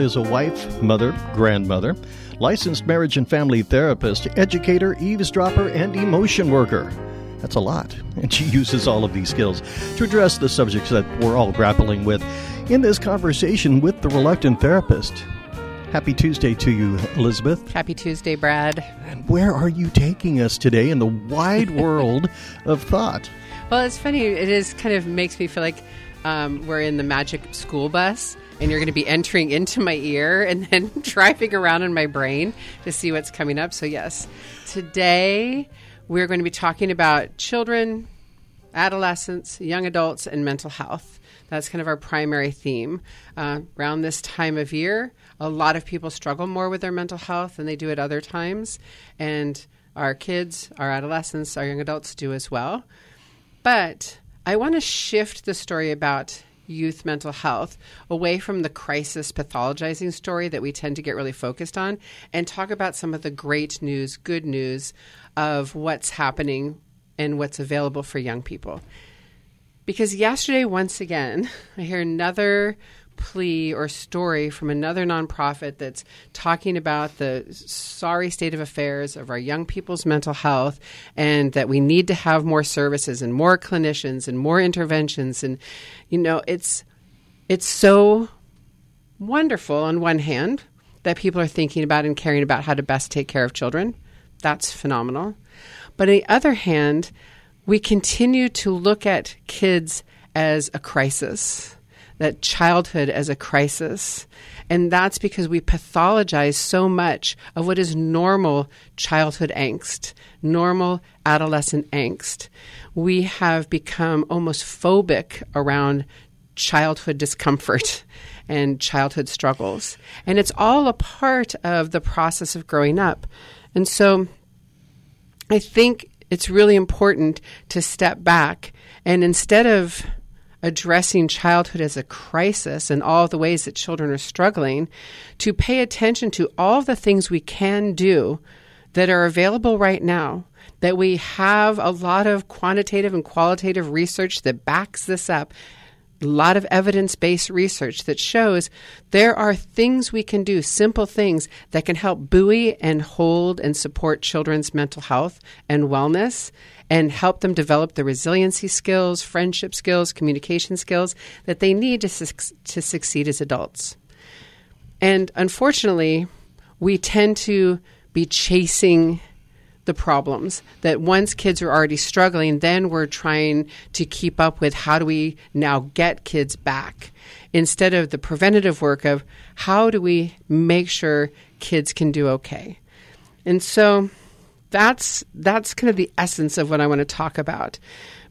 Is a wife, mother, grandmother, licensed marriage and family therapist, educator, eavesdropper, and emotion worker. That's a lot, and she uses all of these skills to address the subjects that we're all grappling with in this conversation with the reluctant therapist. Happy Tuesday to you, Elizabeth. Happy Tuesday, Brad. And where are you taking us today in the wide world of thought? Well, it's funny. It is kind of makes me feel like um, we're in the magic school bus and you're going to be entering into my ear and then driving around in my brain to see what's coming up. So, yes, today we're going to be talking about children, adolescents, young adults, and mental health. That's kind of our primary theme. Uh, around this time of year, a lot of people struggle more with their mental health than they do at other times. And our kids, our adolescents, our young adults do as well. But I want to shift the story about youth mental health away from the crisis pathologizing story that we tend to get really focused on and talk about some of the great news, good news of what's happening and what's available for young people. Because yesterday, once again, I hear another plea or story from another nonprofit that's talking about the sorry state of affairs of our young people's mental health and that we need to have more services and more clinicians and more interventions. And you know it's it's so wonderful on one hand that people are thinking about and caring about how to best take care of children. That's phenomenal. But on the other hand we continue to look at kids as a crisis that childhood as a crisis. And that's because we pathologize so much of what is normal childhood angst, normal adolescent angst. We have become almost phobic around childhood discomfort and childhood struggles. And it's all a part of the process of growing up. And so I think it's really important to step back and instead of addressing childhood as a crisis and all the ways that children are struggling, to pay attention to all the things we can do that are available right now. That we have a lot of quantitative and qualitative research that backs this up, a lot of evidence based research that shows there are things we can do, simple things that can help buoy and hold and support children's mental health and wellness and help them develop the resiliency skills, friendship skills, communication skills that they need to, su- to succeed as adults. And unfortunately, we tend to be chasing the problems that once kids are already struggling, then we're trying to keep up with how do we now get kids back instead of the preventative work of how do we make sure kids can do okay. And so that's that's kind of the essence of what I want to talk about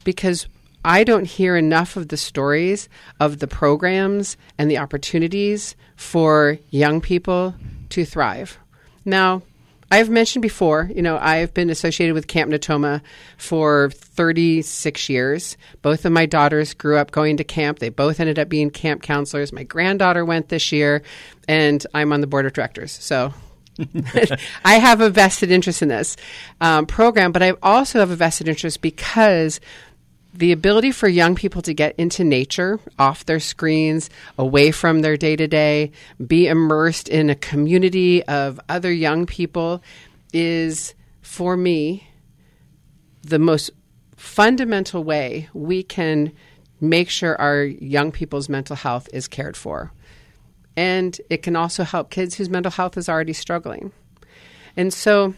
because I don't hear enough of the stories of the programs and the opportunities for young people to thrive. Now, I've mentioned before, you know, I've been associated with Camp Natoma for 36 years. Both of my daughters grew up going to camp. They both ended up being camp counselors. My granddaughter went this year, and I'm on the board of directors. So I have a vested interest in this um, program, but I also have a vested interest because the ability for young people to get into nature, off their screens, away from their day to day, be immersed in a community of other young people is, for me, the most fundamental way we can make sure our young people's mental health is cared for. And it can also help kids whose mental health is already struggling. And so,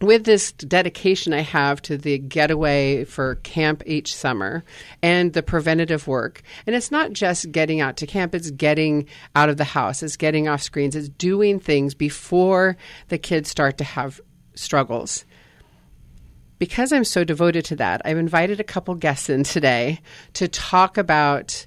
with this dedication I have to the getaway for camp each summer and the preventative work, and it's not just getting out to camp, it's getting out of the house, it's getting off screens, it's doing things before the kids start to have struggles. Because I'm so devoted to that, I've invited a couple guests in today to talk about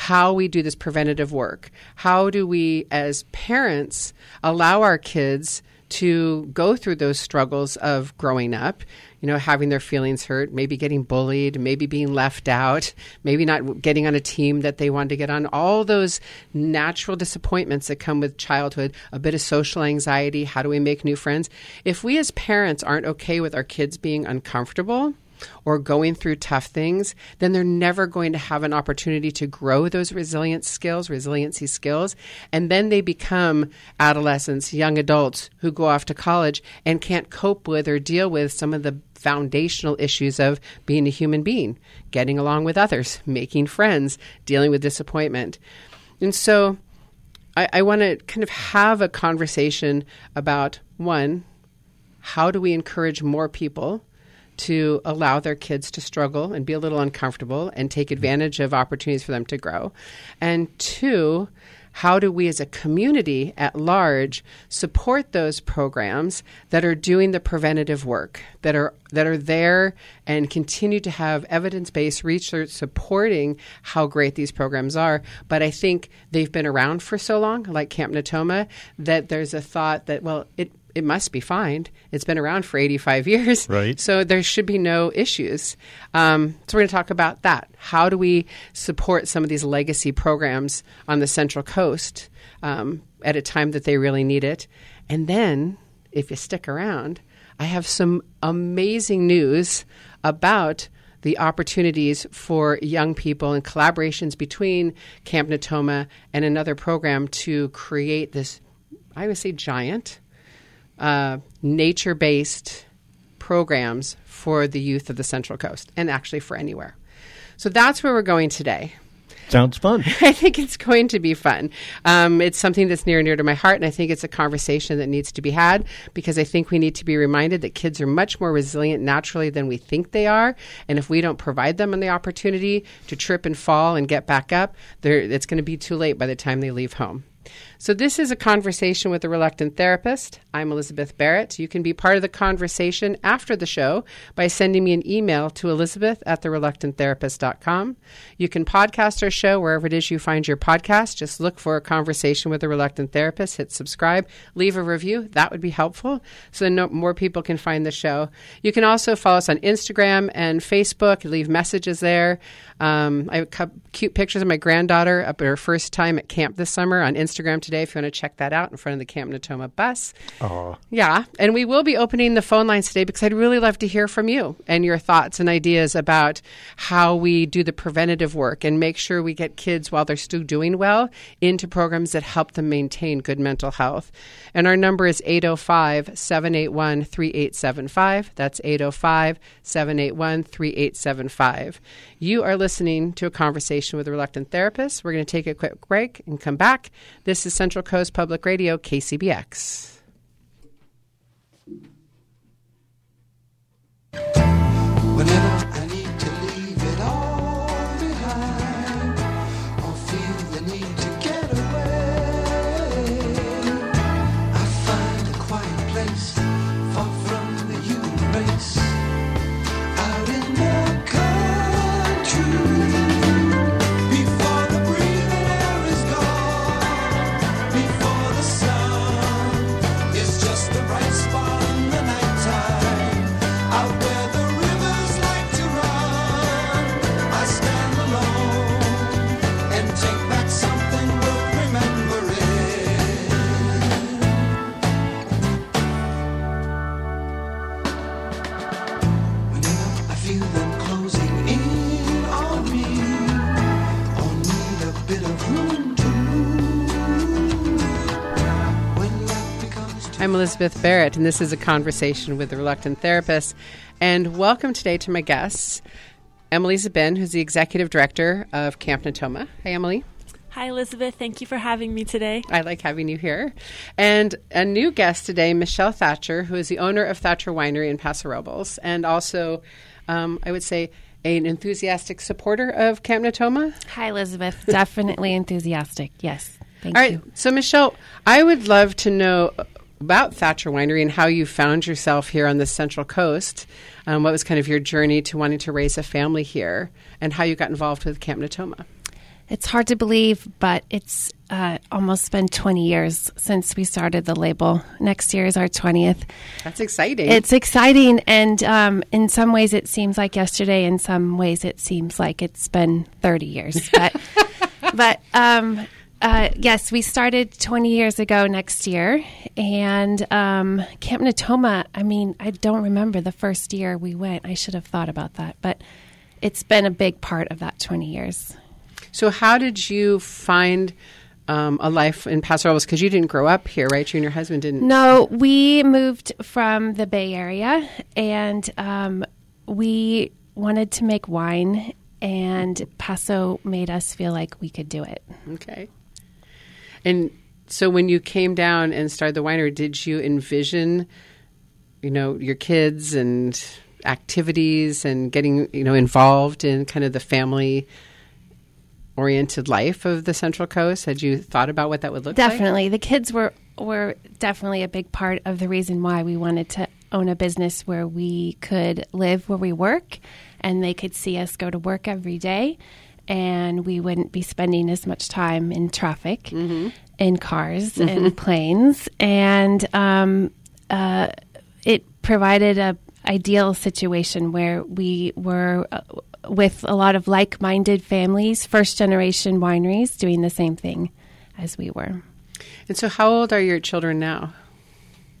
how we do this preventative work. How do we, as parents, allow our kids to go through those struggles of growing up, you know, having their feelings hurt, maybe getting bullied, maybe being left out, maybe not getting on a team that they wanted to get on, all those natural disappointments that come with childhood, a bit of social anxiety, how do we make new friends? If we as parents aren't okay with our kids being uncomfortable, or going through tough things, then they're never going to have an opportunity to grow those resilience skills, resiliency skills. And then they become adolescents, young adults who go off to college and can't cope with or deal with some of the foundational issues of being a human being, getting along with others, making friends, dealing with disappointment. And so I, I want to kind of have a conversation about one, how do we encourage more people to allow their kids to struggle and be a little uncomfortable and take mm-hmm. advantage of opportunities for them to grow? And two, how do we as a community at large support those programs that are doing the preventative work that are that are there and continue to have evidence-based research supporting how great these programs are but i think they've been around for so long like camp natoma that there's a thought that well it it must be fine. It's been around for 85 years. Right. So there should be no issues. Um, so we're going to talk about that. How do we support some of these legacy programs on the Central Coast um, at a time that they really need it? And then, if you stick around, I have some amazing news about the opportunities for young people and collaborations between Camp Natoma and another program to create this, I would say, giant uh, nature based programs for the youth of the Central Coast and actually for anywhere. So that's where we're going today. Sounds fun. I think it's going to be fun. Um, it's something that's near and dear to my heart, and I think it's a conversation that needs to be had because I think we need to be reminded that kids are much more resilient naturally than we think they are. And if we don't provide them the opportunity to trip and fall and get back up, it's going to be too late by the time they leave home. So, this is a conversation with a reluctant therapist. I'm Elizabeth Barrett. You can be part of the conversation after the show by sending me an email to elizabeth at thereluctanttherapist.com. You can podcast our show wherever it is you find your podcast. Just look for a conversation with a reluctant therapist, hit subscribe, leave a review. That would be helpful so no, more people can find the show. You can also follow us on Instagram and Facebook, leave messages there. Um, I have cute pictures of my granddaughter up at her first time at camp this summer on Instagram today if you want to check that out in front of the Camp Natoma bus. Aww. Yeah. And we will be opening the phone lines today because I'd really love to hear from you and your thoughts and ideas about how we do the preventative work and make sure we get kids while they're still doing well into programs that help them maintain good mental health. And our number is 805 781 3875. That's 805 781 3875. You are listening to a conversation with a reluctant therapist. We're going to take a quick break and come back. This is Central Coast Public Radio, KCBX. Whenever I'm Elizabeth Barrett, and this is a conversation with the reluctant therapist. And welcome today to my guests, Emily Zbin, who's the executive director of Camp Natoma. Hi, Emily. Hi, Elizabeth. Thank you for having me today. I like having you here. And a new guest today, Michelle Thacher, who is the owner of Thacher Winery in Paso Robles, and also, um, I would say, an enthusiastic supporter of Camp Natoma. Hi, Elizabeth. Definitely enthusiastic. Yes. Thank All you. right. So, Michelle, I would love to know about Thacher Winery and how you found yourself here on the Central Coast. Um, what was kind of your journey to wanting to raise a family here, and how you got involved with Camp Natoma? It's hard to believe, but it's uh, almost been 20 years since we started the label. Next year is our 20th. That's exciting. It's exciting, and um, in some ways it seems like yesterday. In some ways it seems like it's been 30 years. But, but um, uh, yes, we started 20 years ago next year. And um, Camp Natoma, I mean, I don't remember the first year we went. I should have thought about that. But it's been a big part of that 20 years. So, how did you find um, a life in Paso Robles? Because you didn't grow up here, right? You and your husband didn't. No, we moved from the Bay Area and um, we wanted to make wine, and Paso made us feel like we could do it. Okay. And so, when you came down and started the winery, did you envision, you know, your kids and activities and getting, you know, involved in kind of the family oriented life of the Central Coast? Had you thought about what that would look like? Definitely, the kids were were definitely a big part of the reason why we wanted to own a business where we could live where we work, and they could see us go to work every day, and we wouldn't be spending as much time in traffic, in cars and planes, and um, uh, it provided a ideal situation where we were. Uh, with a lot of like minded families, first generation wineries doing the same thing as we were. And so, how old are your children now?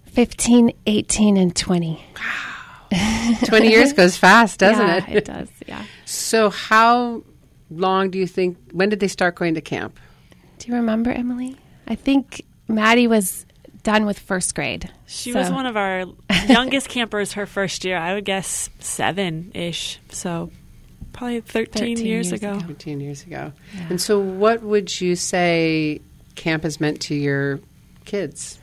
15, 18, and 20. Wow. 20 years goes fast, doesn't yeah, it? it does, yeah. So, how long do you think, when did they start going to camp? Do you remember, Emily? I think Maddie was done with first grade. She So- was one of our youngest campers her first year. I would guess seven ish. So probably 13, 13 years, years ago. ago. 15 years ago. And so, what would you say camp has meant to your kids?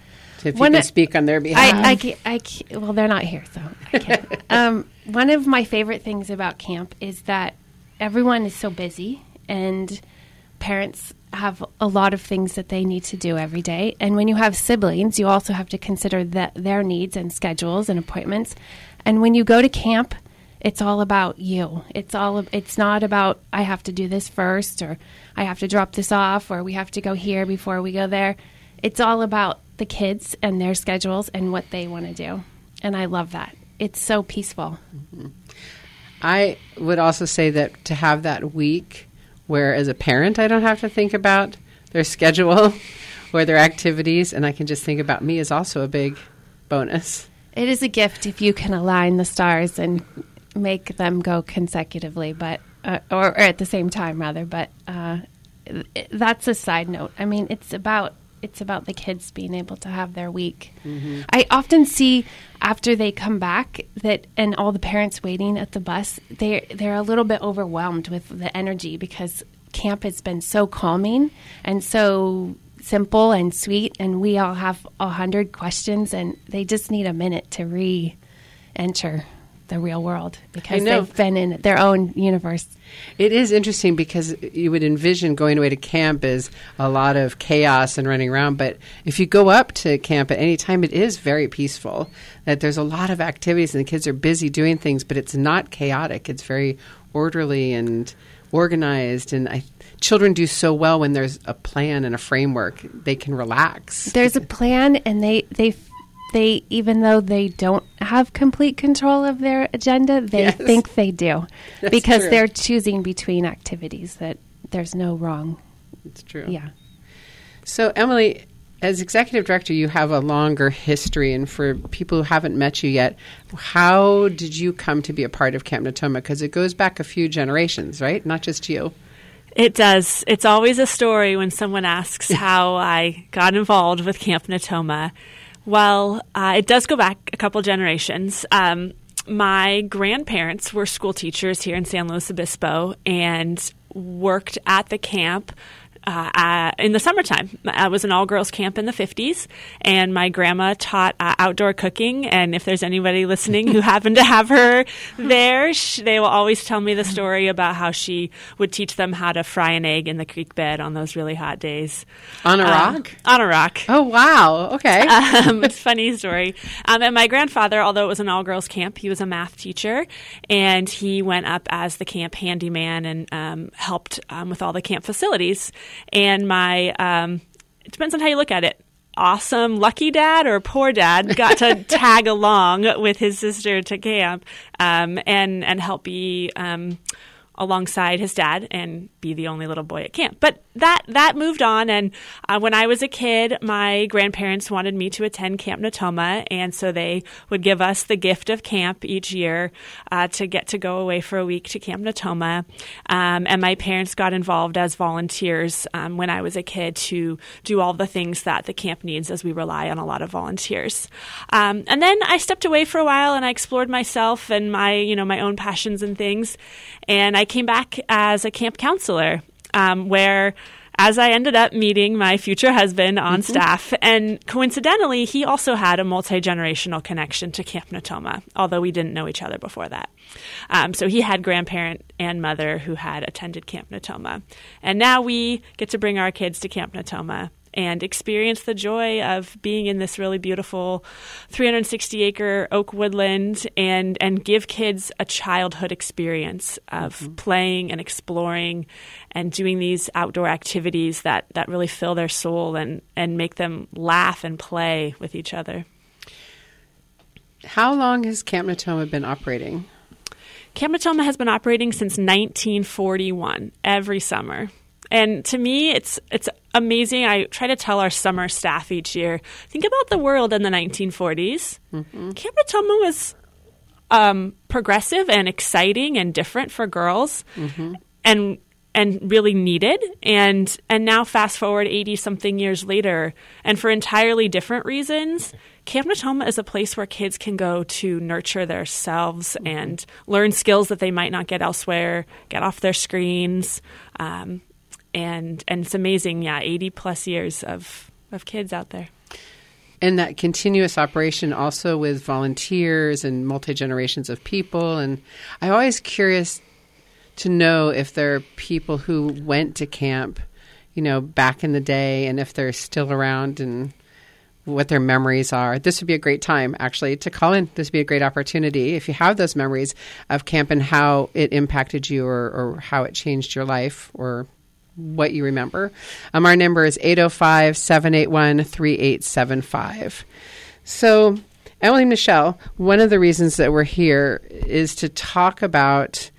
If you can of- speak on their behalf. I, I, ca- I, ca- well, they're not here, so I can't. um, one of my favorite things about camp is that everyone is so busy, and parents have a lot of things that they need to do every day. And when you have siblings, you also have to consider their needs and schedules and appointments. And when you go to camp, it's all about you. It's all. It's not about I have to do this first, or I have to drop this off, or we have to go here before we go there. It's all about the kids and their schedules and what they want to do. And I love that. It's so peaceful. Mm-hmm. I would also say that to have that week where, as a parent, I don't have to think about their schedule or their activities, and I can just think about me is also a big bonus. It is a gift if you can align the stars and make them go consecutively, but uh, or, or at the same time rather. But uh, that's a side note. I mean, it's about it's about the kids being able to have their week. Mm-hmm. I often see after they come back that and all the parents waiting at the bus, they they're a little bit overwhelmed with the energy because camp has been so calming and so simple and sweet and we all have a hundred questions and they just need a minute to re-enter the real world because they've been in their own universe It is interesting because you would envision going away to camp as a lot of chaos and running around, but if you go up to camp at any time, it is very peaceful. That there's a lot of activities and the kids are busy doing things, but it's not chaotic. It's very orderly and organized, and I, children do so well when there's a plan and a framework. They can relax. there's a plan and they they they even though they don't have complete control of their agenda they Yes. think they do That's because true. they're choosing between activities that there's no wrong It's true. yeah So, Emily, as executive director, you have a longer history, and for people who haven't met you yet, how did you come to be a part of Camp Natoma? Because it goes back a few generations, right? Not just you. It does. It's always a story when someone asks how I got involved with Camp Natoma. Well, uh, it does go back a couple generations. Um, my grandparents were school teachers here in San Luis Obispo and worked at the camp uh, uh, in the summertime. I was an all girls camp in the 50s, and my grandma taught uh, outdoor cooking. And if there's anybody listening who happened to have her there, sh- they will always tell me the story about how she would teach them how to fry an egg in the creek bed on those really hot days. On a Um, rock? On a rock. Oh, wow. Okay. Um, it's a funny story. Um, and my grandfather, although it was an all girls camp, he was a math teacher, and he went up as the camp handyman and um, helped um, with all the camp facilities. And my, um, it depends on how you look at it. Awesome, lucky dad or poor dad got to tag along with his sister to camp um, and and help be um, alongside his dad and be the only little boy at camp. But that that moved on, and uh, when I was a kid, my grandparents wanted me to attend Camp Natoma, and so they would give us the gift of camp each year uh, to get to go away for a week to Camp Natoma. Um, and my parents got involved as volunteers um, when I was a kid to do all the things that the camp needs, as we rely on a lot of volunteers. Um, and then I stepped away for a while, and I explored myself and my you know my own passions and things, and I came back as a camp counselor, um, where as I ended up meeting my future husband on staff. And coincidentally, he also had a multi generational connection to Camp Natoma, although we didn't know each other before that. Um, so he had grandparent and mother who had attended Camp Natoma. And now we get to bring our kids to Camp Natoma and experience the joy of being in this really beautiful 360 acre oak woodland and and give kids a childhood experience of mm-hmm. playing and exploring and doing these outdoor activities that that really fill their soul and and make them laugh and play with each other. How long has Camp Natoma been operating? Camp Natoma has been operating since 1941 every summer. And to me, it's it's amazing. I try to tell our summer staff each year, think about the world in the 1940s. Camp Natoma was um, progressive and exciting and different for girls, and and really needed. And and now fast forward 80 something years later, and for entirely different reasons. Camp Natoma is a place where kids can go to nurture themselves and learn skills that they might not get elsewhere, get off their screens, um, and and it's amazing. Yeah, eighty plus years of of kids out there. And that continuous operation also with volunteers and multi generations of people. And I'm always curious to know if there are people who went to camp, you know, back in the day and if they're still around and what their memories are. This would be a great time, actually, to call in. This would be a great opportunity if you have those memories of camp and how it impacted you or, or how it changed your life or what you remember. Um, our number is 805 781 3875. So, Emily Michelle, one of the reasons that we're here is to talk about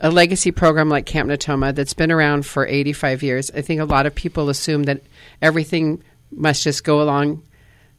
a legacy program like Camp Natoma that's been around for 85 years. I think a lot of people assume that everything must just go along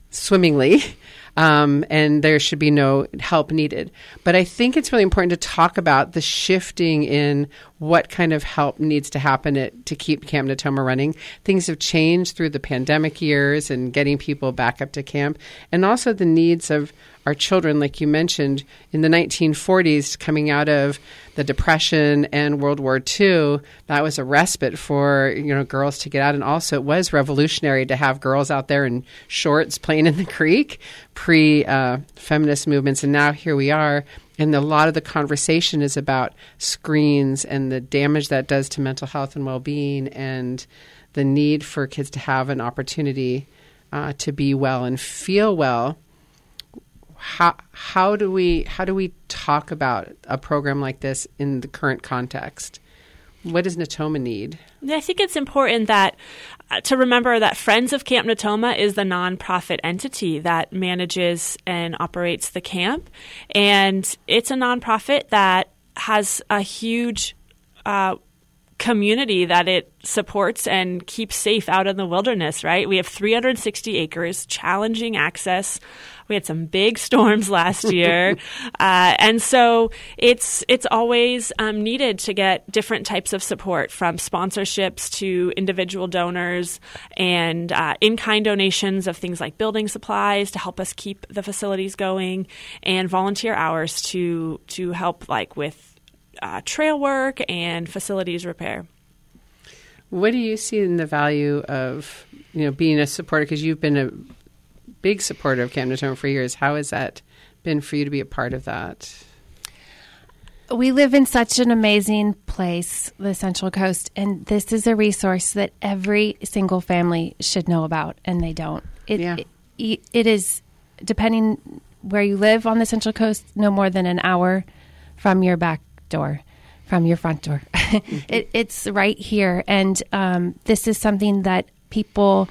swimmingly um, and there should be no help needed. But I think it's really important to talk about the shifting in what kind of help needs to happen at, to keep Camp Natoma running. Things have changed through the pandemic years and getting people back up to camp, and also the needs of our children, like you mentioned, in the 1940s, coming out of the Depression and World War II, that was a respite for you know girls to get out, and also it was revolutionary to have girls out there in shorts playing in the creek, pre uh, feminist movements, and now here we are. And a lot of the conversation is about screens and the damage that does to mental health and well being, and the need for kids to have an opportunity uh, to be well and feel well how how do we how do we talk about a program like this in the current context? What does Natoma need? I think it's important that uh, to remember that Friends of Camp Natoma is the nonprofit entity that manages and operates the camp, and it's a nonprofit that has a huge uh, community that it supports and keeps safe out in the wilderness, right? We have 360 acres, challenging access. We had some big storms last year, uh, and so it's it's always um, needed to get different types of support from sponsorships to individual donors and uh, in kind donations of things like building supplies to help us keep the facilities going, and volunteer hours to to help like with uh, trail work and facilities repair. What do you see in the value of you know being a supporter? Because you've been a big supporter of Camp Natoma for years. How has that been for you to be a part of that? We live in such an amazing place, the Central Coast, and this is a resource that every single family should know about, and they don't. It, Yeah. it, it is, depending where you live on the Central Coast, no more than an hour from your back door, from your front door. it, it's right here, and um, this is something that people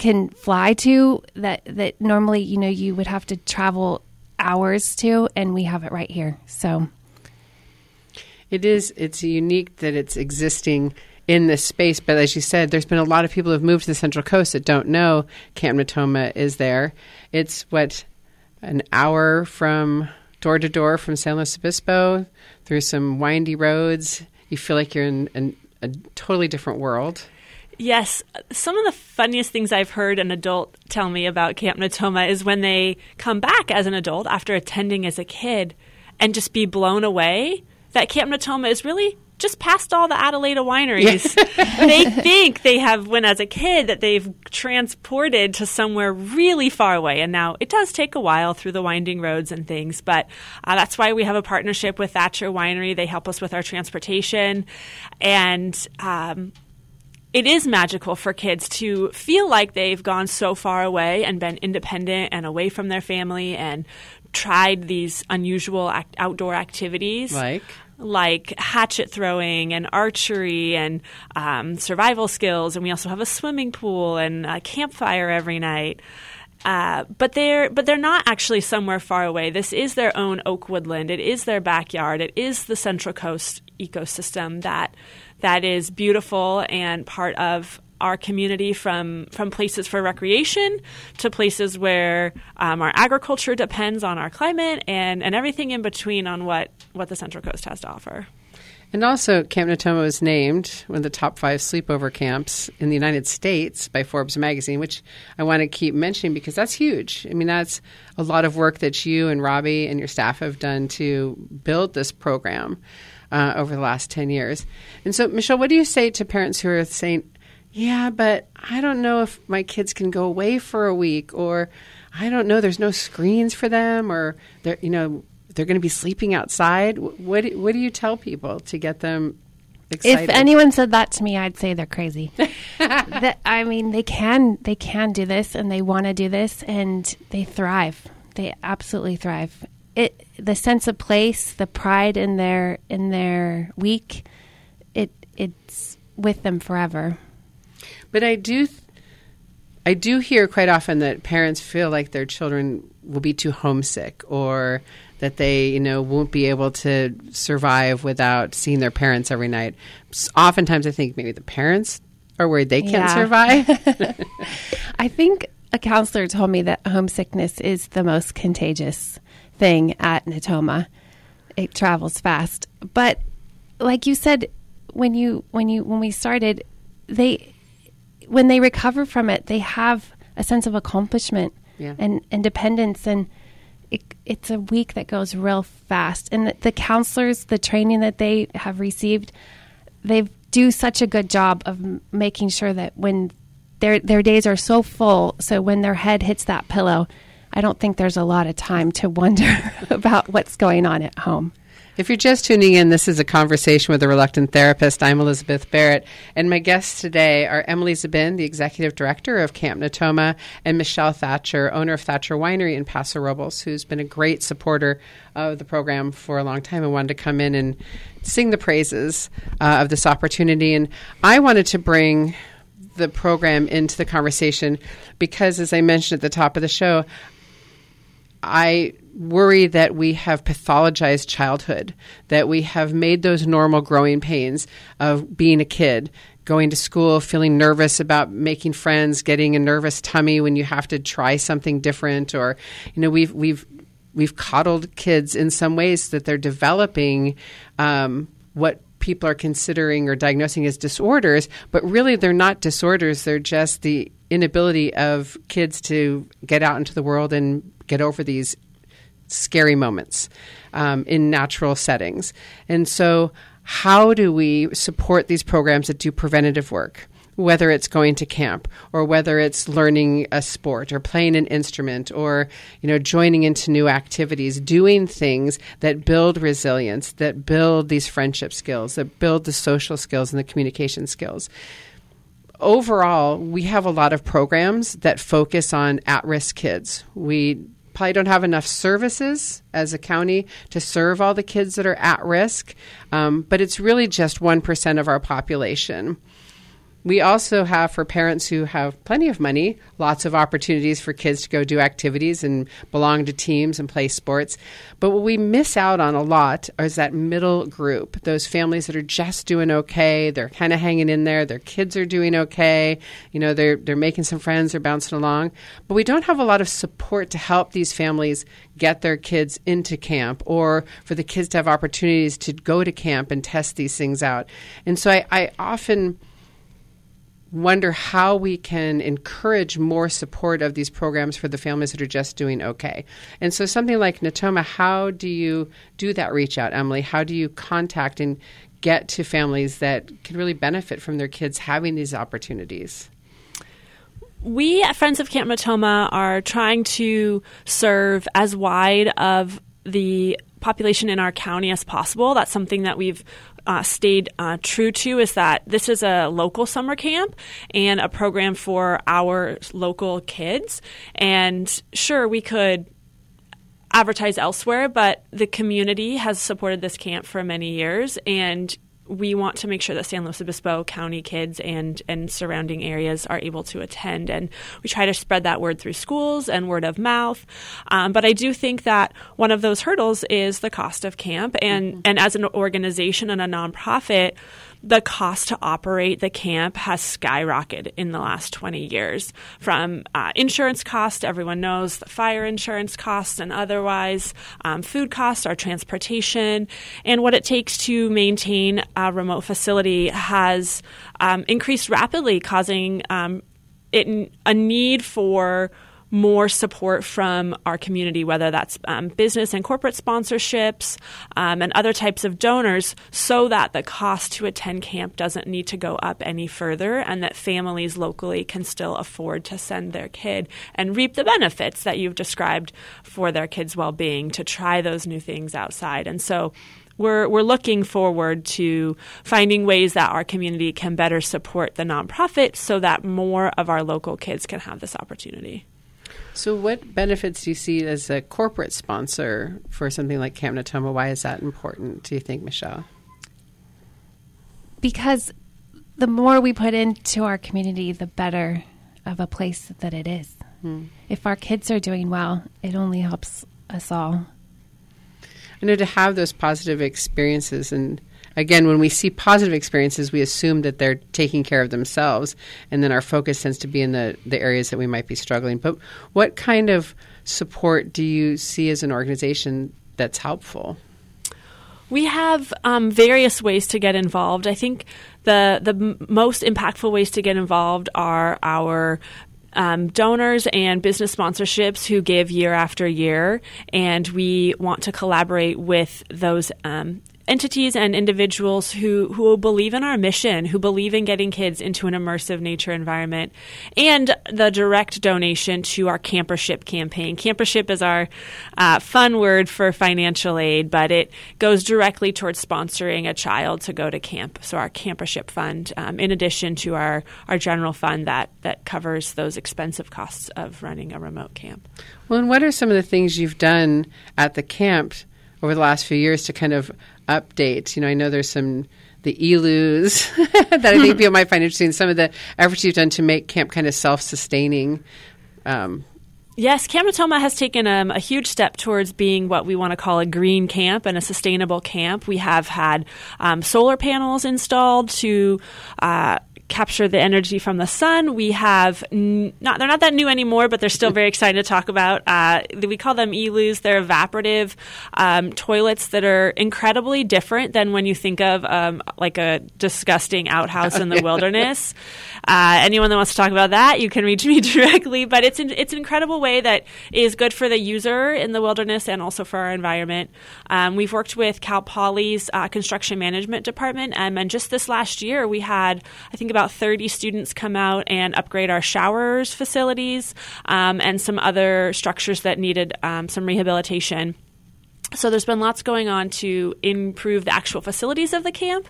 can fly to that that normally you know you would have to travel hours to and we have it right here so It is. It's unique that it's existing in this space. But as you said, there's been a lot of people who have moved to the Central Coast that don't know Camp Natoma is there. It's what an hour from door to door from San Luis Obispo through some windy roads. You feel like you're in an, a totally different world. Yes, some of the funniest things I've heard an adult tell me about Camp Natoma is when they come back as an adult after attending as a kid and just be blown away that Camp Natoma is really just past all the Adelaida wineries. they think they have, when as a kid, that they've transported to somewhere really far away. And now it does take a while through the winding roads and things, but uh, that's why we have a partnership with Thacher Winery. They help us with our transportation. And, um, it is magical for kids to feel like they've gone so far away and been independent and away from their family and tried these unusual act- outdoor activities Like? like hatchet throwing and archery and um, survival skills and we also have a swimming pool and a campfire every night uh, but they're but they're not actually somewhere far away. This is their own oak woodland. It is their backyard. It is the Central Coast ecosystem that that is beautiful and part of our community from from places for recreation to places where um, our agriculture depends on our climate and and everything in between on what what the Central Coast has to offer. And also, Camp Natoma was named one of the top five sleepover camps in the United States by Forbes magazine, which I want to keep mentioning because that's huge. I mean, that's a lot of work that you and Robbie and your staff have done to build this program uh, over the last 10 years. And so, Michelle, what do you say to parents who are saying, yeah, but I don't know if my kids can go away for a week, or I don't know, there's no screens for them, or they're, you know, they're going to be sleeping outside. What what do you tell people to get them excited? If anyone said that to me, I'd say they're crazy. that, I mean, they can they can do this, and they want to do this, and they thrive. They absolutely thrive. It the sense of place, the pride in their in their week, it it's with them forever. But I do, I do hear quite often that parents feel like their children will be too homesick, or that they, you know, won't be able to survive without seeing their parents every night. Oftentimes, I think maybe the parents are worried they can't Yeah. survive. I think a counselor told me that homesickness is the most contagious thing at Natoma. It travels fast. But like you said when you when you when we started, they when they recover from it, they have a sense of accomplishment Yeah. and independence and it, it's a week that goes real fast and the, the counselors the training that they have received they do such a good job of m- making sure that when their their days are so full so when their head hits that pillow i don't think there's a lot of time to wonder about what's going on at home If you're just tuning in, this is a conversation with a reluctant therapist. I'm Elizabeth Barrett, and my guests today are Emily Zbin, the executive director of Camp Natoma, and Michelle Thacher, owner of Thacher Winery in Paso Robles, who's been a great supporter of the program for a long time and wanted to come in and sing the praises uh, of this opportunity. And I wanted to bring the program into the conversation because, as I mentioned at the top of the show, I worry that we have pathologized childhood, that we have made those normal growing pains of being a kid, going to school, feeling nervous about making friends, getting a nervous tummy when you have to try something different, or you know we've we've we've coddled kids in some ways that they're developing um, what people are considering or diagnosing as disorders, but really they're not disorders. They're just the inability of kids to get out into the world and get over these scary moments um, in natural settings. And so, how do we support these programs that do preventative work? Whether it's going to camp or whether it's learning a sport or playing an instrument or you know joining into new activities, doing things that build resilience, that build these friendship skills, that build the social skills and the communication skills overall, we have a lot of programs that focus on at risk kids. We probably don't have enough services as a county to serve all the kids that are at risk, um, but it's really just 1% of our population. We also have for parents who have plenty of money, lots of opportunities for kids to go do activities and belong to teams and play sports. But what we miss out on a lot is that middle group, those families that are just doing okay, they're kind of hanging in there, their kids are doing okay, you know, they're they're making some friends, they're bouncing along, but we don't have a lot of support to help these families get their kids into camp or for the kids to have opportunities to go to camp and test these things out. And so I, I often wonder how we can encourage more support of these programs for the families that are just doing okay. And so, something like Natoma, how do you do that reach out, Emily? How do you contact and get to families that can really benefit from their kids having these opportunities? We at Friends of Camp Natoma are trying to serve as wide of the population in our county as possible. That's something that we've uh, stayed uh, true to is that this is a local summer camp and a program for our local kids. And sure, we could advertise elsewhere, but the community has supported this camp for many years and we want to make sure that San Luis Obispo County kids and and surrounding areas are able to attend, and we try to spread that word through schools and word of mouth. Um, but I do think that one of those hurdles is the cost of camp, and mm-hmm. and as an organization and a nonprofit the cost to operate the camp has skyrocketed in the last 20 years. From uh, insurance costs, everyone knows the fire insurance costs and otherwise, um, food costs, our transportation, and what it takes to maintain a remote facility has um, increased rapidly, causing um, it, a need for more support from our community, whether that's um, business and corporate sponsorships um, and other types of donors, so that the cost to attend camp doesn't need to go up any further and that families locally can still afford to send their kid and reap the benefits that you've described for their kids' well being to try those new things outside. And so we're, we're looking forward to finding ways that our community can better support the nonprofit so that more of our local kids can have this opportunity. So, what benefits do you see as a corporate sponsor for something like Camp? Why is that important, do you think, Michelle? Because the more we put into our community, the better of a place that it is. Hmm. If our kids are doing well, it only helps us all. I know to have those positive experiences and again, when we see positive experiences, we assume that they're taking care of themselves, and then our focus tends to be in the, the areas that we might be struggling. But what kind of support do you see as an organization that's helpful? We have um, various ways to get involved. I think the the m- most impactful ways to get involved are our um, donors and business sponsorships who give year after year, and we want to collaborate with those um, entities and individuals who, who believe in our mission, who believe in getting kids into an immersive nature environment, and the direct donation to our campership campaign. Campership is our uh, fun word for financial aid, but it goes directly towards sponsoring a child to go to camp. So our campership fund, um, in addition to our, our general fund that, that covers those expensive costs of running a remote camp. Well, and what are some of the things you've done at the camp over the last few years to kind of update? You know, I know there's some the ELUs that I think people might find interesting. Some of the efforts you've done to make camp kind of self-sustaining. Um, Yes, Camp Natoma has taken um, a huge step towards being what we want to call a green camp and a sustainable camp. We have had um, solar panels installed to uh, capture the energy from the sun. We have n- not they're not that new anymore, but they're still very excited to talk about. Uh, we call them ELUs. They're evaporative um, toilets that are incredibly different than when you think of um, like a disgusting outhouse in the wilderness. Uh, anyone that wants to talk about that, you can reach me directly. But it's an, it's an incredible way that is good for the user in the wilderness and also for our environment. Um, we've worked with Cal Poly's uh, construction management department, um, and just this last year we had I think about about 30 students come out and upgrade our showers facilities um, and some other structures that needed um, some rehabilitation. So there's been lots going on to improve the actual facilities of the camp.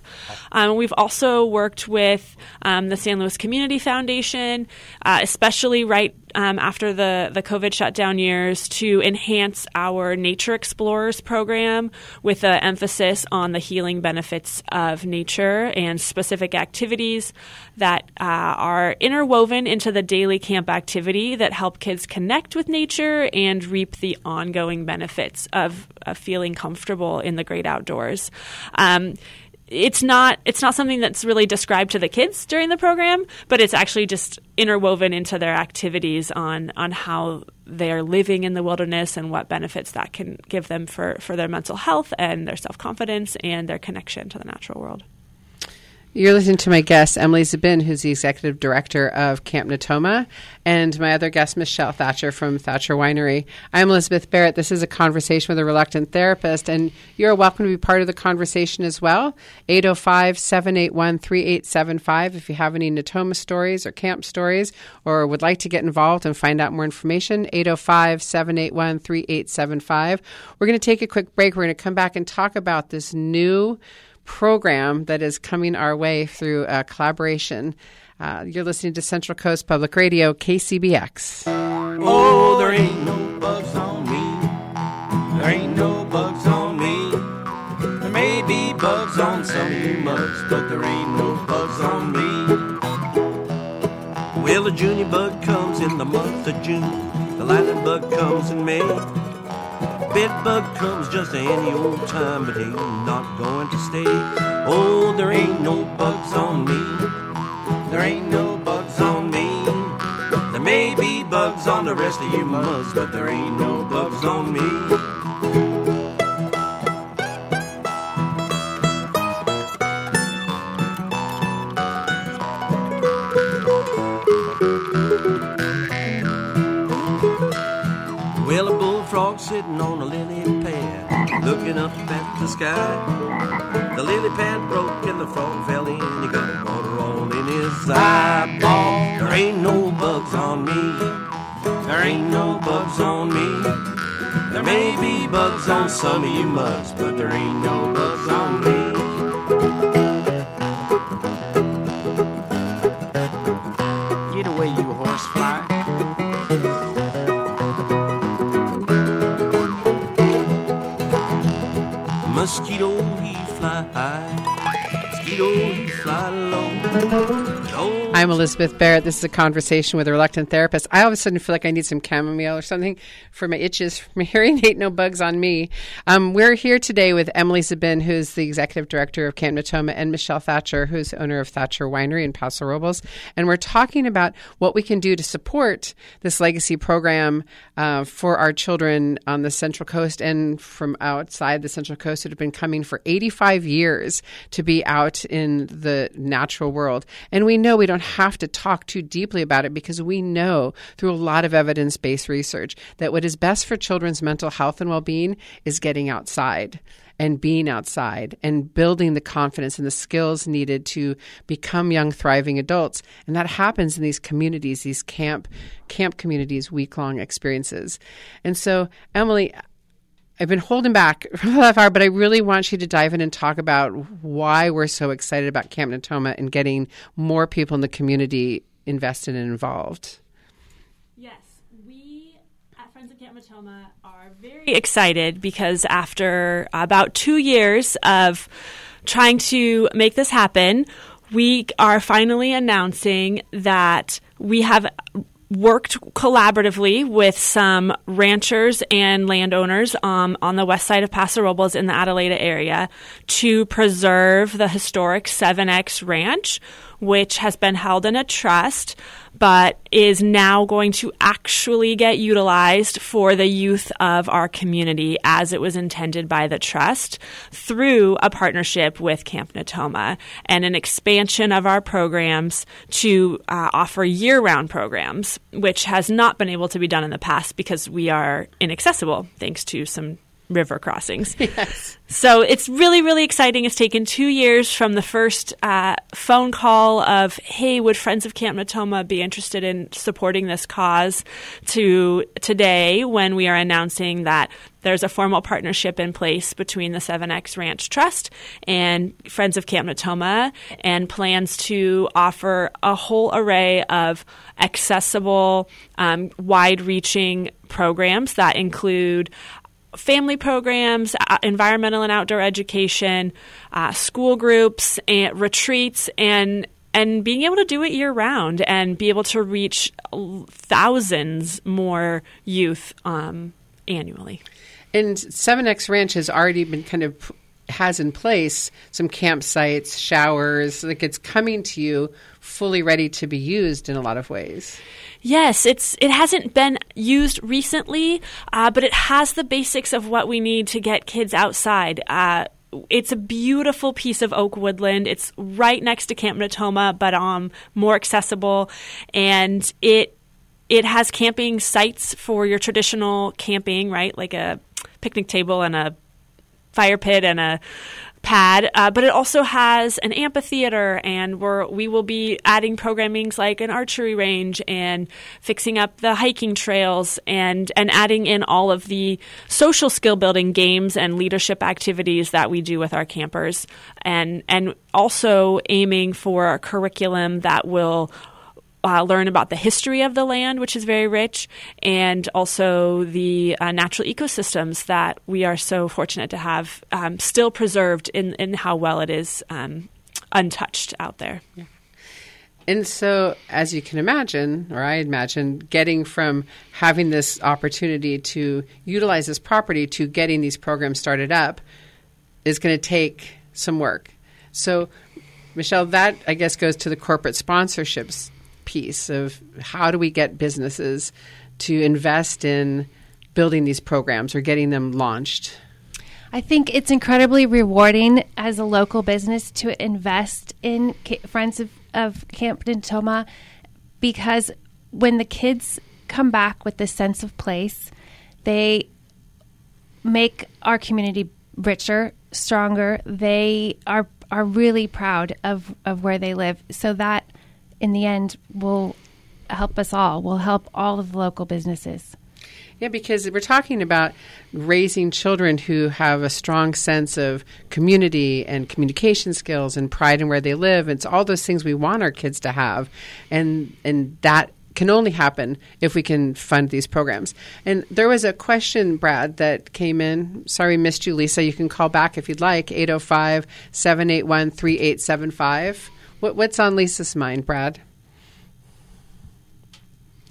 Um, we've also worked with um, the San Luis Community Foundation, uh, especially right um, after the, the COVID shutdown years to enhance our Nature Explorers program with an emphasis on the healing benefits of nature and specific activities that uh, are interwoven into the daily camp activity that help kids connect with nature and reap the ongoing benefits of, of feeling comfortable in the great outdoors. Um, it's not it's not something that's really described to the kids during the program, but it's actually just interwoven into their activities on on how they are living in the wilderness and what benefits that can give them for, for their mental health and their self confidence and their connection to the natural world. You're listening to my guest, Emily Zbin, who's the executive director of Camp Natoma, and my other guest, Michelle Thacher from Thacher Winery. I'm Elizabeth Barrett. This is a conversation with a reluctant therapist, and you're welcome to be part of the conversation as well. 805 781 3875 if you have any Natoma stories or camp stories or would like to get involved and find out more information. 805 781 3875. We're going to take a quick break. We're going to come back and talk about this new program that is coming our way through a collaboration. Uh, you're listening to Central Coast Public Radio, KCBX. Oh, there ain't no bugs on me. There ain't no bugs on me. There may be bugs on some of you mugs, but there ain't no bugs on me. Well, the junior bug comes in the month of June. The lightning bug comes in May. Bed bug comes just any old time, but ain't not going to stay. Oh, there ain't no bugs on me. There ain't no bugs on me. There may be bugs on the rest of you mugs, but there ain't no bugs on me. Looking up at the sky. The lily pad broke and the frog fell in. He got water all in his eyeball. There ain't no bugs on me. There ain't no bugs on me. There may be bugs on some of you mugs, but there ain't no bugs on me. don't saddle up I'm Elizabeth Barrett. This is a conversation with a reluctant therapist. I all of a sudden feel like I need some chamomile or something for my itches from hearing Ain't No Bugs on Me. Um, we're here today with Emily Zbin, who's the executive director of Camp Natoma, and Michelle Thacher, who's owner of Thacher Winery in Paso Robles. And we're talking about what we can do to support this legacy program uh, for our children on the Central Coast and from outside the Central Coast that have been coming for 85 years to be out in the natural world. And we know we don't have to talk too deeply about it because we know through a lot of evidence based research that what is best for children's mental health and well being is getting outside and being outside and building the confidence and the skills needed to become young thriving adults. And that happens in these communities these camp camp communities week long experiences. And so emily I've been holding back from that far, but I really want you to dive in and talk about why we're so excited about Camp Natoma and getting more people in the community invested and involved. Yes, we at Friends of Camp Natoma are very excited because after about two years of trying to make this happen, we are finally announcing that we have worked collaboratively with some ranchers and landowners um, on the west side of Paso Robles in the Adelaida area to preserve the historic 7X Ranch, which has been held in a trust but is now going to actually get utilized for the youth of our community as it was intended by the trust through a partnership with Camp Natoma and an expansion of our programs to uh, offer year round programs, which has not been able to be done in the past because we are inaccessible thanks to some river crossings. Yes. So it's really, really exciting. It's taken two years from the first uh, phone call of, hey, would Friends of Camp Natoma be interested in supporting this cause to today when we are announcing that there's a formal partnership in place between the 7X Ranch Trust and Friends of Camp Natoma and plans to offer a whole array of accessible, um, wide reaching programs that include family programs, uh, environmental and outdoor education, uh, school groups, and retreats, and and being able to do it year round and be able to reach thousands more youth um, annually. And 7X Ranch has already been kind of has in place some campsites, showers, like it's coming to you fully ready to be used in a lot of ways. Yes, it's it hasn't been used recently, uh, but it has the basics of what we need to get kids outside. Uh, it's a beautiful piece of oak woodland. It's right next to Camp Natoma, but um more accessible, and it it has camping sites for your traditional camping, right? Like a picnic table and a fire pit and a pad, uh, but it also has an amphitheater, and we're, we will be adding programmings like an archery range and fixing up the hiking trails and and adding in all of the social skill building games and leadership activities that we do with our campers, and and also aiming for a curriculum that will uh, learn about the history of the land, which is very rich, and also the uh, natural ecosystems that we are so fortunate to have um, still preserved in, in how well it is um, untouched out there. Yeah. And so, as you can imagine, or I imagine, getting from having this opportunity to utilize this property to getting these programs started up is going to take some work. So, Michelle, that I guess goes to the corporate sponsorships piece of how do we get businesses to invest in building these programs or getting them launched? I think it's incredibly rewarding as a local business to invest in Friends of, of Camp Natoma because when the kids come back with this sense of place, they make our community richer, stronger. They are are really proud of, of where they live. So that in the end will help us all, will help all of the local businesses. Yeah, because we're talking about raising children who have a strong sense of community and communication skills and pride in where they live. It's all those things we want our kids to have, and and that can only happen if we can fund these programs. And there was a question, Brad, that came in. Sorry, missed you, Lisa. You can call back if you'd like, 805 781 3875. What, what's on Lisa's mind, Brad?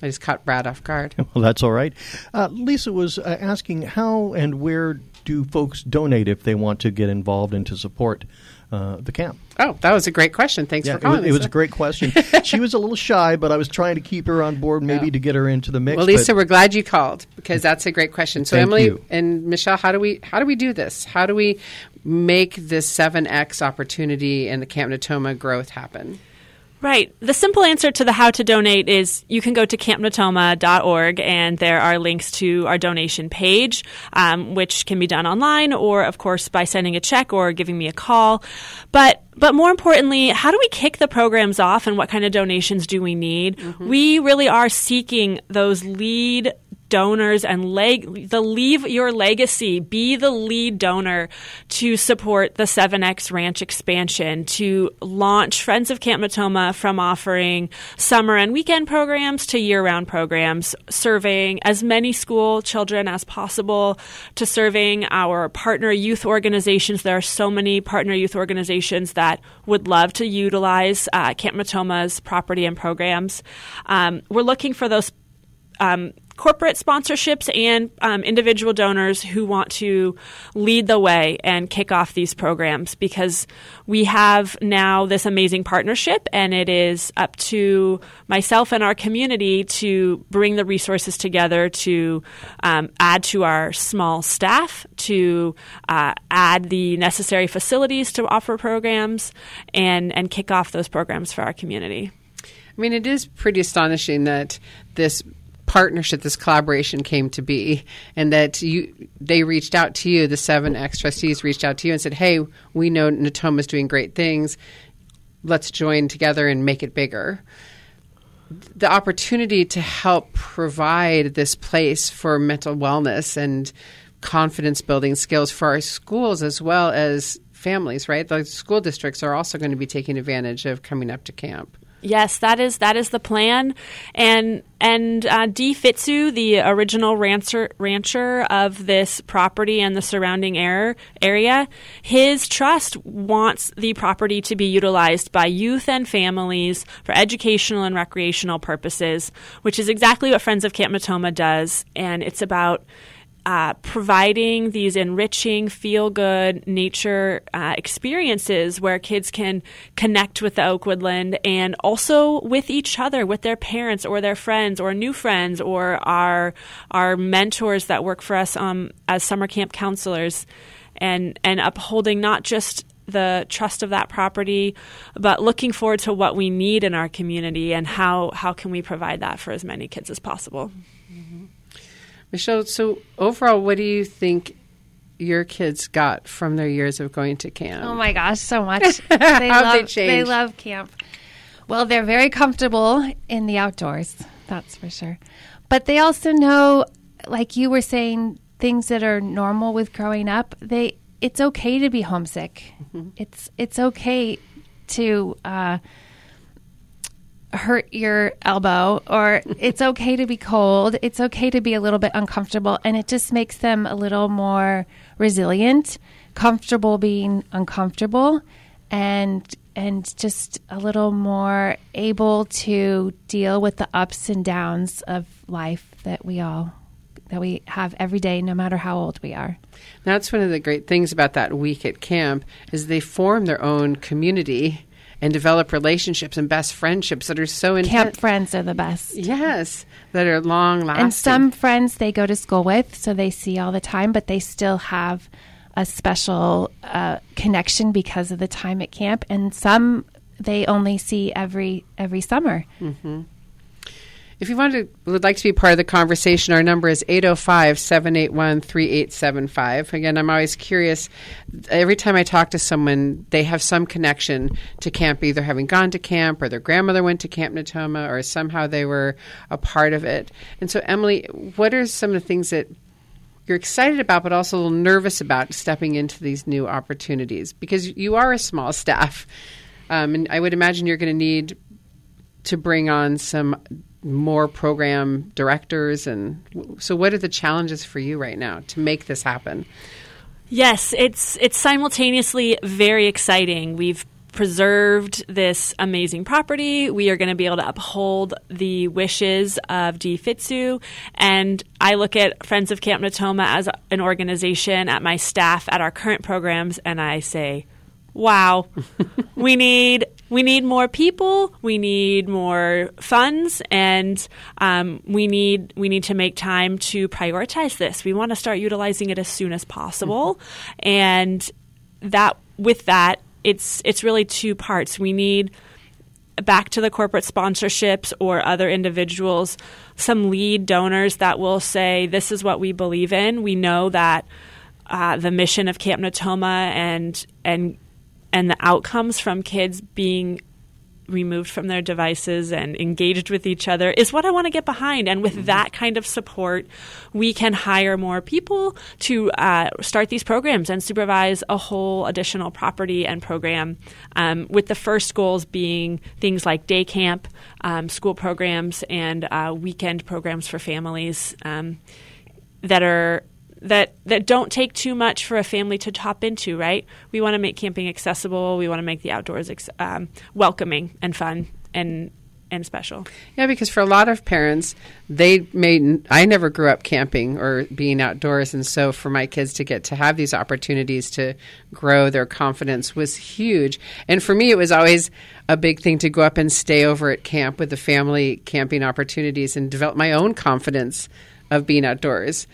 I just caught Brad off guard. Well, that's all right. Uh, Lisa was uh, asking how and where do folks donate if they want to get involved and to support uh, the camp? Oh, that was a great question. Thanks yeah, for calling. It was, it was, a great question. she was a little shy, but I was trying to keep her on board, maybe yeah. to get her into the mix. Well, Lisa, we're glad you called because that's a great question. So, Emily you. and Michelle, how do we how do we do this? How do we make this seven X opportunity and the Camp Natoma growth happen? Right. The simple answer to the how to donate is you can go to campnatoma.org and there are links to our donation page, um, which can be done online or, of course, by sending a check or giving me a call. But but more importantly, how do we kick the programs off and what kind of donations do we need? Mm-hmm. We really are seeking those lead donors and leg the leave your legacy be the lead donor to support the 7x ranch expansion to launch friends of camp Natoma from offering summer and weekend programs to year-round programs serving as many school children as possible to serving our partner youth organizations. There are so many partner youth organizations that would love to utilize uh, camp Natoma's property and programs. Um, we're looking for those um, corporate sponsorships and um, individual donors who want to lead the way and kick off these programs because we have now this amazing partnership and it is up to myself and our community to bring the resources together to um, add to our small staff, to uh, add the necessary facilities to offer programs and, and kick off those programs for our community. I mean, it is pretty astonishing that this partnership, this collaboration came to be, and that you they reached out to you, the seven ex trustees reached out to you and said, "Hey, we know Natoma's doing great things. Let's join together and make it bigger." The opportunity to help provide this place for mental wellness and confidence building skills for our schools as well as families, right? The school districts are also going to be taking advantage of coming up to camp. Yes, that is that is the plan, and and uh, D. Fitzu, the original rancher rancher of this property and the surrounding air, area, his trust wants the property to be utilized by youth and families for educational and recreational purposes, which is exactly what Friends of Camp Natoma does, and it's about uh, providing these enriching, feel good nature uh, experiences where kids can connect with the Oak Woodland and also with each other, with their parents or their friends or new friends or our our mentors that work for us um, as summer camp counselors, and and upholding not just the trust of that property, but looking forward to what we need in our community and how how can we provide that for as many kids as possible. Michelle, so overall, what do you think your kids got from their years of going to camp? Oh my gosh, so much. They How'd they love change? love camp. Well, they're very comfortable in the outdoors, that's for sure. But they also know like you were saying things that are normal with growing up. They it's okay to be homesick. It's it's okay to uh hurt your elbow or it's okay to be cold. It's okay to be a little bit uncomfortable and it just makes them a little more resilient, comfortable being uncomfortable and and just a little more able to deal with the ups and downs of life that we all that we have every day no matter how old we are. That's one of the great things about that week at camp is they form their own community and develop relationships and best friendships that are so intense. Camp friends are the best. Yes, that are long lasting. And some friends they go to school with, so they see all the time, but they still have a special uh, connection because of the time at camp. And some they only see every every summer. If you want to, would like to be part of the conversation, our number is 805 781 3875. Again, I'm always curious. Every time I talk to someone, they have some connection to camp, either having gone to camp or their grandmother went to Camp Natoma or somehow they were a part of it. And so, Emily, what are some of the things that you're excited about, but also a little nervous about stepping into these new opportunities? Because you are a small staff. Um, and I would imagine you're going to need to bring on some more program directors and so what are the challenges for you right now to make this happen Yes, it's it's simultaneously very exciting. We've preserved this amazing property. We are going to be able to uphold the wishes of D. Fitzu. And I look at Friends of Camp Natoma as an organization, at my staff, at our current programs, and I say, wow, we need we need more people, we need more funds, and um, we need we need to make time to prioritize this. We want to start utilizing it as soon as possible, and that with that, it's it's really two parts. We need back to the corporate sponsorships or other individuals, some lead donors that will say, "This is what we believe in. We know that." Uh, the mission of Camp Natoma and and and the outcomes from kids being removed from their devices and engaged with each other is what I want to get behind. And with that kind of support, we can hire more people to uh, start these programs and supervise a whole additional property and program. Um, with the first goals being things like day camp, um, school programs, and uh, weekend programs for families um, that are that that don't take too much for a family to hop into. Right? We want to make camping accessible. We want to make the outdoors ex- um, welcoming and fun and and special. yeah because for a lot of parents they made i never grew up camping or being outdoors and so for my kids to get to have these opportunities to grow their confidence was huge and for me it was always a big thing to go up and stay over at camp with the family camping opportunities and develop my own confidence of being outdoors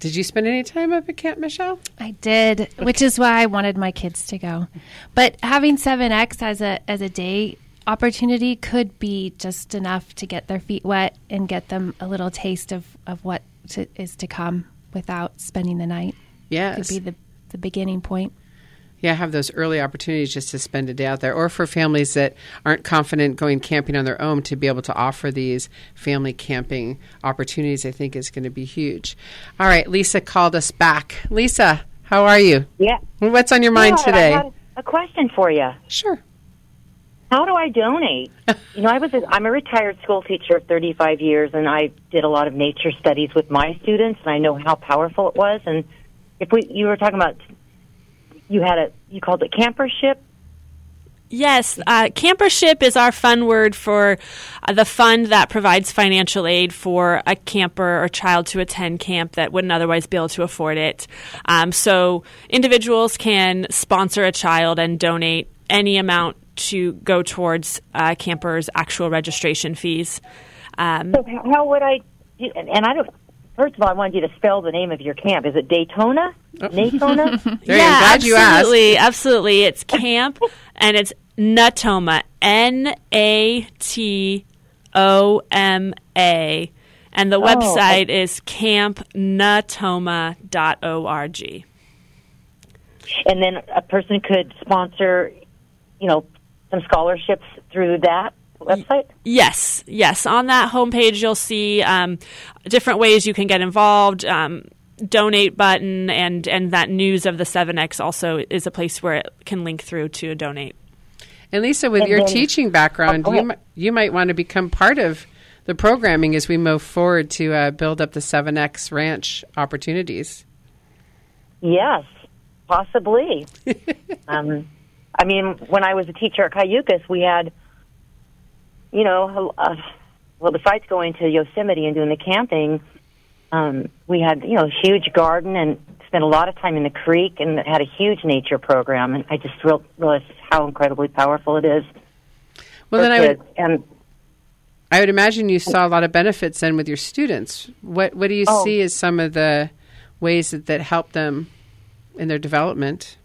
did you spend any time up at camp michelle I did, which is why I wanted my kids to go. But having 7X as a as a day opportunity could be just enough to get their feet wet and get them a little taste of, of what to, is to come without spending the night. Yes. Could be the, the beginning point. Yeah, have those early opportunities just to spend a day out there, or for families that aren't confident going camping on their own to be able to offer these family camping opportunities, I think is going to be huge. All right, Lisa called us back. Lisa, how are you? Yeah. What's on your mind Good. today? I a question for you. Sure. How do I donate? you know, I was a, I'm a retired school teacher of 35 years, and I did a lot of nature studies with my students, and I know how powerful it was. And if we, you were talking about, you had a, you called it campership. Yes, uh, campership is our fun word for uh, the fund that provides financial aid for a camper or child to attend camp that wouldn't otherwise be able to afford it. Um, so individuals can sponsor a child and donate any amount to go towards uh, campers' actual registration fees. Um, So how, would I? And I don't. First of all, I wanted you to spell the name of your camp. Is it Daytona? Oh. Daytona? There, yeah, glad you asked. absolutely, absolutely. It's camp and it's Natoma, N A T O M A, and the Oh, website is campnatoma.org. and then a person could sponsor, you know, some scholarships through that website. Yes, yes. On that homepage, you'll see um, different ways you can get involved. Um, donate button and and that news of the 7x also is a place where it can link through to donate And Lisa, with And your then- teaching background, Oh, you might, you might want to become part of the programming as we move forward to uh, build up the 7X ranch opportunities. Yes, possibly. um, I mean, when I was a teacher at Cayucos, we had, you know, uh, well, besides going to Yosemite and doing the camping, um, we had, you know, a huge garden and spent a lot of time in the creek and had a huge nature program. And I just real, realized how incredibly powerful it is. Well, then I would. And I would imagine you saw a lot of benefits then with your students. What What do you Oh. see as some of the ways that, that help them in their development?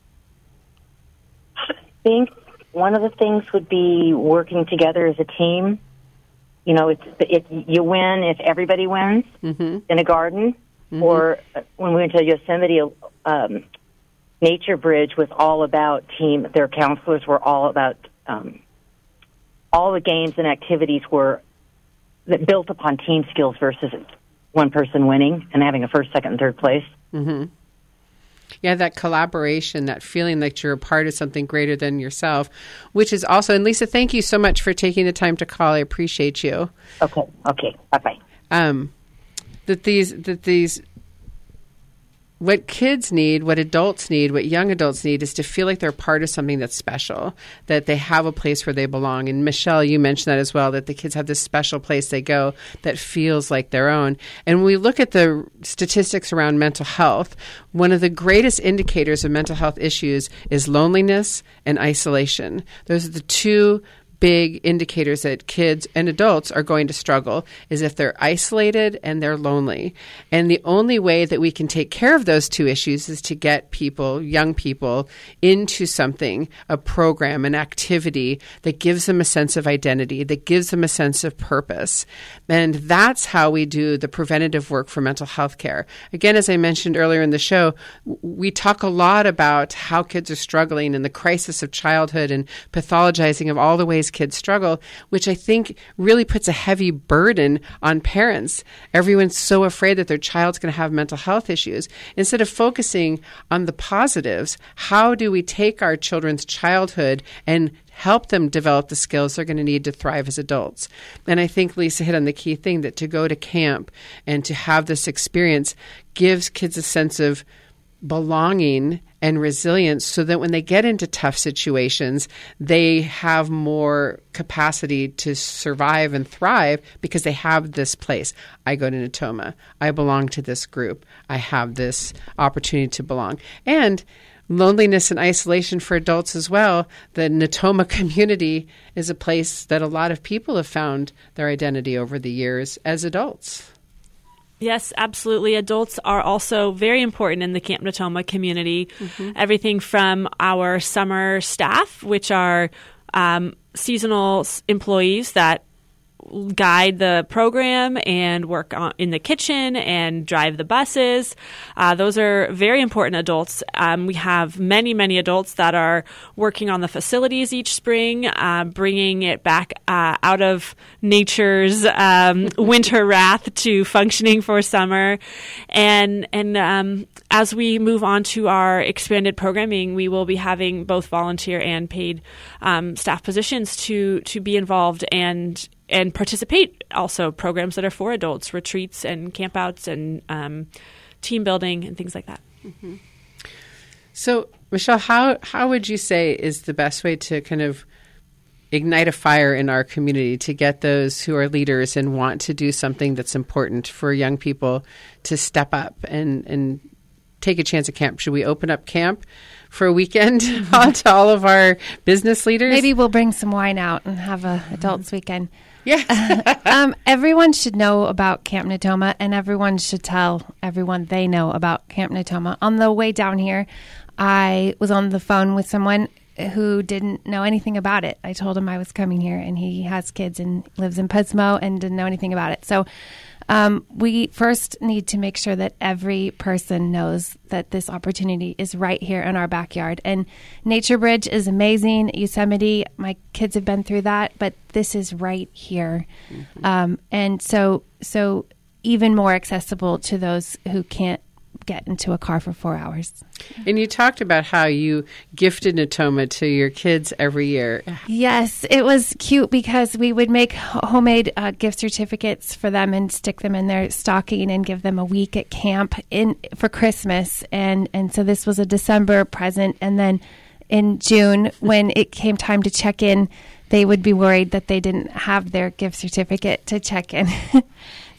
think one of the things would be working together as a team. You know, it's it, you win if everybody wins Mm-hmm. in a garden. Or uh, when we went to Yosemite, um, Nature Bridge was all about team. Their counselors were all about um, all the games and activities were that built upon team skills versus one person winning and having a first, second, and third place. Yeah, that collaboration, that feeling that you're a part of something greater than yourself, which is also, and Lisa, thank you so much for taking the time to call. I appreciate you. Okay, okay, bye bye. um, that these that these what kids need, what adults need, what young adults need is to feel like they're part of something that's special, that they have a place where they belong. And Michelle, you mentioned that as well, that the kids have this special place they go that feels like their own. And when we look at the statistics around mental health, one of the greatest indicators of mental health issues is loneliness and isolation. Those are the two big indicators that kids and adults are going to struggle is if they're isolated and they're lonely. And the only way that we can take care of those two issues is to get people, young people, into something, a program, an activity that gives them a sense of identity, that gives them a sense of purpose. And that's how we do the preventative work for mental health care. Again, as I mentioned earlier in the show, we talk a lot about how kids are struggling and the crisis of childhood and pathologizing of all the ways kids struggle, which I think really puts a heavy burden on parents. Everyone's so afraid that their child's going to have mental health issues. Instead of focusing on the positives, how do we take our children's childhood and help them develop the skills they're going to need to thrive as adults. And I think Lisa hit on the key thing that to go to camp and to have this experience gives kids a sense of belonging and resilience so that when they get into tough situations, they have more capacity to survive and thrive because they have this place. I go to Natoma. I belong to this group. I have this opportunity to belong. And loneliness and isolation for adults as well. The Natoma community is a place that a lot of people have found their identity over the years as adults. Yes, absolutely. Adults are also very important in the Camp Natoma community. Everything from our summer staff, which are um, seasonal employees that guide the program and work on, in the kitchen and drive the buses. Uh, those are very important adults. Um, we have many, many adults that are working on the facilities each spring, uh, bringing it back uh, out of nature's um, winter wrath to functioning for summer. And and um, as we move on to our expanded programming, we will be having both volunteer and paid um, staff positions to to be involved and and participate also programs that are for adults, retreats and campouts and um, team building and things like that. So, Michelle, how how would you say is the best way to kind of ignite a fire in our community to get those who are leaders and want to do something that's important for young people to step up and and take a chance at camp? Should we open up camp for a weekend to all of our business leaders? Maybe we'll bring some wine out and have a adults weekend. Yeah. um, everyone should know about Camp Natoma, and everyone should tell everyone they know about Camp Natoma. On the way down here, I was on the phone with someone who didn't know anything about it. I told him I was coming here, and he has kids and lives in Pismo and didn't know anything about it. So um, we first need to make sure that every person knows that this opportunity is right here in our backyard. And Nature Bridge is amazing. Yosemite, my kids have been through that, but this is right here, um, and so so even more accessible to those who can't get into a car for four hours. and you talked about how you gifted Natoma to your kids every year. Yes, it was cute because we would make homemade uh, gift certificates for them and stick them in their stocking and give them a week at camp in for Christmas. And and so this was a December present. And then in June, when it came time to check in, they would be worried that they didn't have their gift certificate to check in.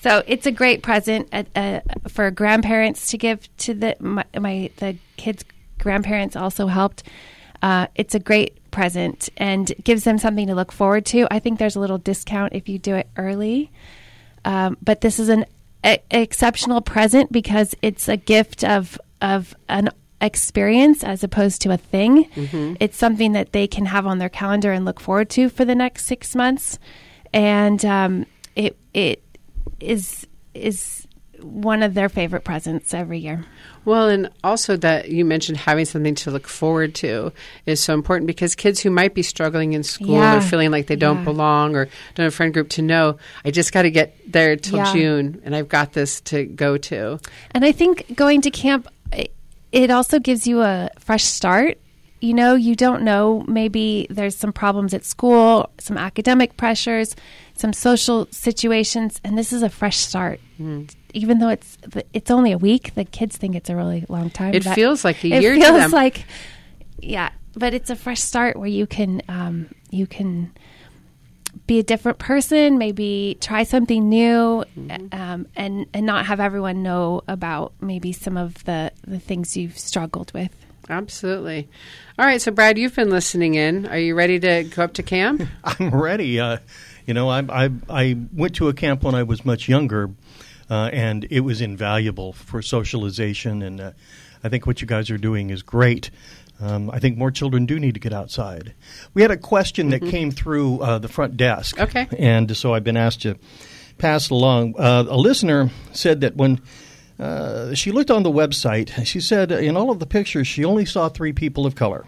so it's a great present uh, uh, for grandparents to give to the my, my the kids' grandparents also helped. Uh, it's a great present and gives them something to look forward to. I think there's a little discount if you do it early. Um, but this is an a, exceptional present because it's a gift of of an experience as opposed to a thing. It's something that they can have on their calendar and look forward to for the next six months, and um, it it is is one of their favorite presents every year. Well, and also that you mentioned having something to look forward to is so important because kids who might be struggling in school Yeah. or feeling like they don't Yeah. belong or don't have a friend group to know, I just got to get there till Yeah. June and I've got this to go to. And I think going to camp, it also gives you a fresh start. You know, you don't know, maybe there's some problems at school, some academic pressures, some social situations, and this is a fresh start. Hmm. Even though it's it's only a week, the kids think it's a really long time. It feels like a it year to feels like, yeah, but it's a fresh start where you can um, you can be a different person, maybe try something new, um, and and not have everyone know about maybe some of the the things you've struggled with. Absolutely. All right, so Brad, you've been listening in. Are you ready to go up to camp? I'm ready. Uh, you know, I, I I went to a camp when I was much younger, uh, and it was invaluable for socialization. And uh, I think what you guys are doing is great. Um, I think more children do need to get outside. We had a question that came through uh, the front desk. Okay. And so I've been asked to pass it along. Uh, a listener said that when uh, she looked on the website, she said in all of the pictures she only saw three people of color.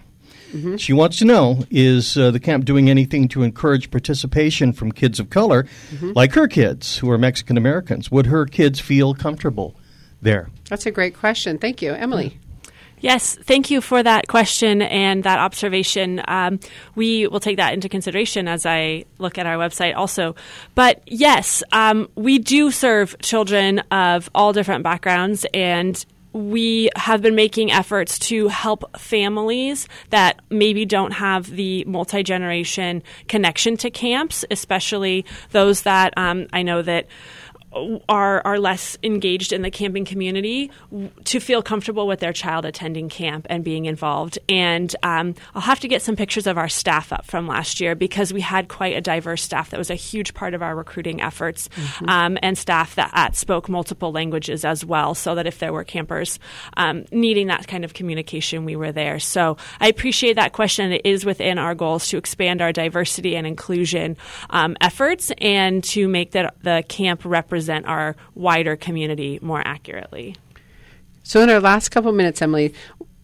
She wants to know is uh, the camp doing anything to encourage participation from kids of color, like her kids who are Mexican Americans? Would her kids feel comfortable there? That's a great question. Thank you, Emily. Yes, thank you for that question and that observation. Um, we will take that into consideration as I look at our website also. But yes, um, we do serve children of all different backgrounds and we have been making efforts to help families that maybe don't have the multi generation connection to camps, especially those that um, I know that are are less engaged in the camping community to feel comfortable with their child attending camp and being involved. And um, I'll have to get some pictures of our staff up from last year because we had quite a diverse staff. That was a huge part of our recruiting efforts, um, and staff that uh, spoke multiple languages as well, so that if there were campers um, needing that kind of communication, we were there. So I appreciate that question. It is within our goals to expand our diversity and inclusion um, efforts and to make that the camp represent our wider community more accurately. So, in our last couple minutes, Emily,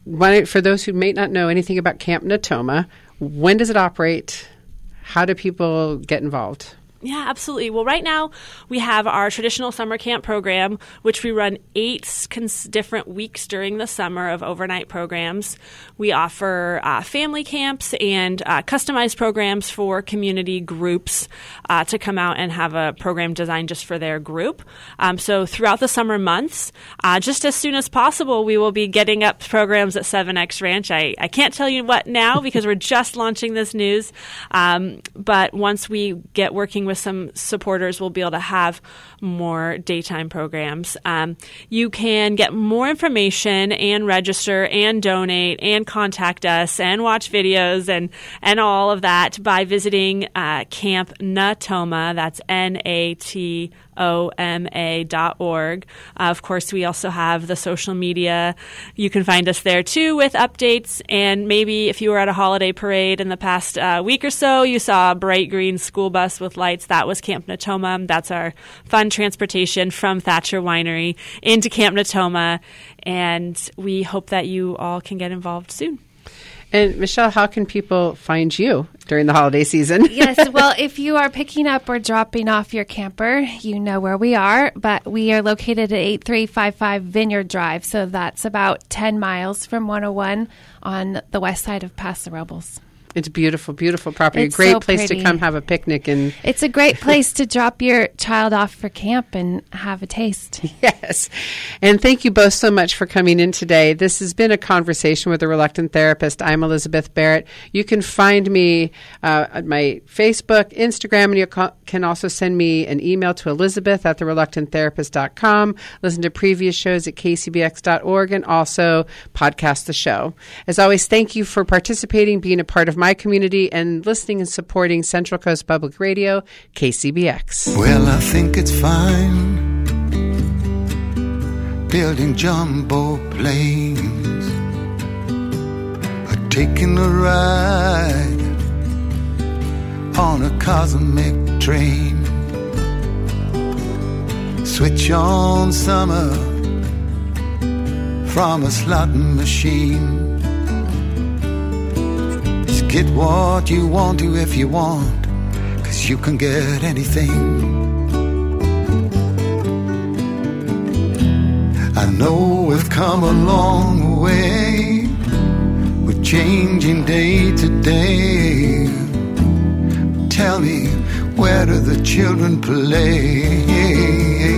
why, for those who may not know anything about Camp Natoma, when does it operate? How do people get involved? Yeah, absolutely. Well, right now we have our traditional summer camp program, which we run eight cons- different weeks during the summer of overnight programs. We offer uh, family camps and uh, customized programs for community groups uh, to come out and have a program designed just for their group. Um, so throughout the summer months, uh, just as soon as possible, we will be getting up programs at 7X Ranch. I, I can't tell you what now because we're just launching this news. Um, but once we get working with some supporters, we'll be able to have more daytime programs. Um, you can get more information and register and donate and contact us and watch videos and, and all of that by visiting uh, Camp Natoma. That's N A T oma.org. Uh, of course, we also have the social media. You can find us there too with updates. And maybe if you were at a holiday parade in the past uh, week or so, you saw a bright green school bus with lights. That was Camp Natoma. That's our fun transportation from Thacher Winery into Camp Natoma. And we hope that you all can get involved soon. And Michelle, how can people find you during the holiday season? yes, well, if you are picking up or dropping off your camper, you know where we are. But we are located at 8355 Vineyard Drive. So that's about 10 miles from 101 on the west side of Paso Robles. It's beautiful, beautiful property. It's a great so place pretty. to come have a picnic and It's a great place to drop your child off for camp and have a taste. Yes. And thank you both so much for coming in today. This has been a conversation with a reluctant therapist. I'm Elizabeth Barrett. You can find me uh, at my Facebook, Instagram, and you ca- can also send me an email to elizabeth at thereluctanttherapist.com. Listen to previous shows at kcbx.org and also podcast the show. As always, thank you for participating, being a part of my community, and listening and supporting Central Coast Public Radio, KCBX. Well, I think it's fine building jumbo planes taking a ride on a cosmic train. Switch on summer from a slot machine. Get what you want to if you want, cause you can get anything. I know we've come a long way. We're changing day to day. Tell me, where do the children play?